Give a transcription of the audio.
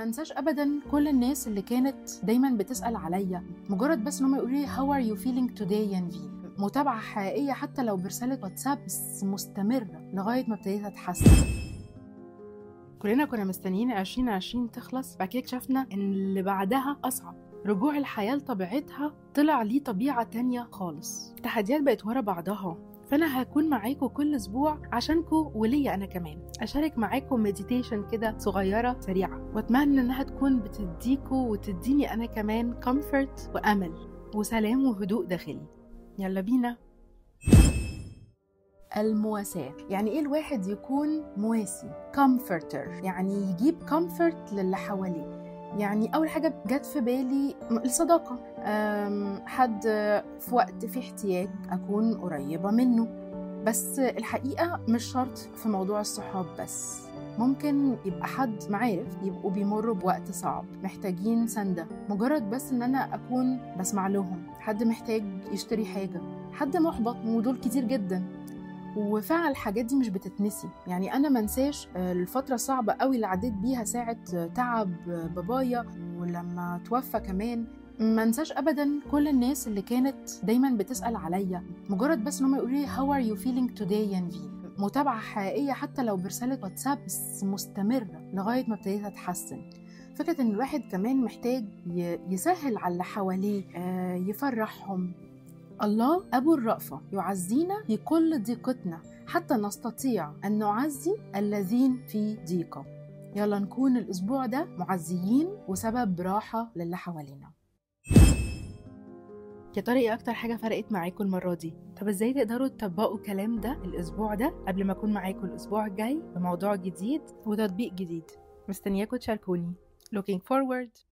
ما انساش ابدا كل الناس اللي كانت دايما بتسأل عليا مجرد بس إن هم يقولوا لي how are you feeling today يا نفين متابعة حقيقية حتى لو برسالة واتساب بس مستمرة لغاية ما ابتديت أتحسن. كلنا كنا مستنيين 2020 تخلص بعد كده اكتشفنا إن اللي بعدها أصعب. رجوع الحياة لطبيعتها طلع ليه طبيعة تانية خالص. التحديات بقت ورا بعضها. فأنا هكون معاكم كل أسبوع عشانكم وليا أنا كمان. أشارك معاكم meditation كده صغيرة سريعة. وأتمنى إنها تكون بتديكم وتديني أنا كمان comfort وأمل وسلام وهدوء داخلي. يلا بينا. المواساة. يعني إيه الواحد يكون مواسي؟ comforter. يعني يجيب comfort للي حواليه. يعني أول حاجة جت في بالي الصداقة. حد في وقت في احتياج أكون قريبة منه. بس الحقيقة مش شرط في موضوع الصحاب بس. ممكن يبقى حد معارف يبقوا بيمروا بوقت صعب محتاجين سندة. مجرد بس إن أنا أكون بسمع لهم. حد محتاج يشتري حاجة. حد محبط ودول كتير جدا. وفعلا الحاجات دي مش بتتنسي. يعني أنا منساش الفترة الصعبه قوي اللي عديت بيها ساعة تعب بابايا ولما توفى كمان. ما انساش ابدا كل الناس اللي كانت دايما بتسأل عليا. مجرد بس إن هم يقولوا لي how are you feeling today يا متابعة حقيقية حتى لو برسالة واتساب بس مستمرة لغاية ما ابتديت أتحسن. فكرة إن الواحد كمان محتاج يسهل على اللي حواليه يفرحهم الله أبو الرأفة يعزينا في كل ضيقتنا حتى نستطيع أن نعزي الذين في ضيقة. يلا نكون الأسبوع ده معزيين وسبب راحة للي حوالينا. يا ترى إيه أكتر حاجة فرقت معاكم المرة دي؟ طب إزاي تقدروا تطبقوا الكلام ده الأسبوع ده قبل ما أكون معاكم الأسبوع الجاي بموضوع جديد وتطبيق جديد؟ مستنياكم تشاركوني. Looking forward.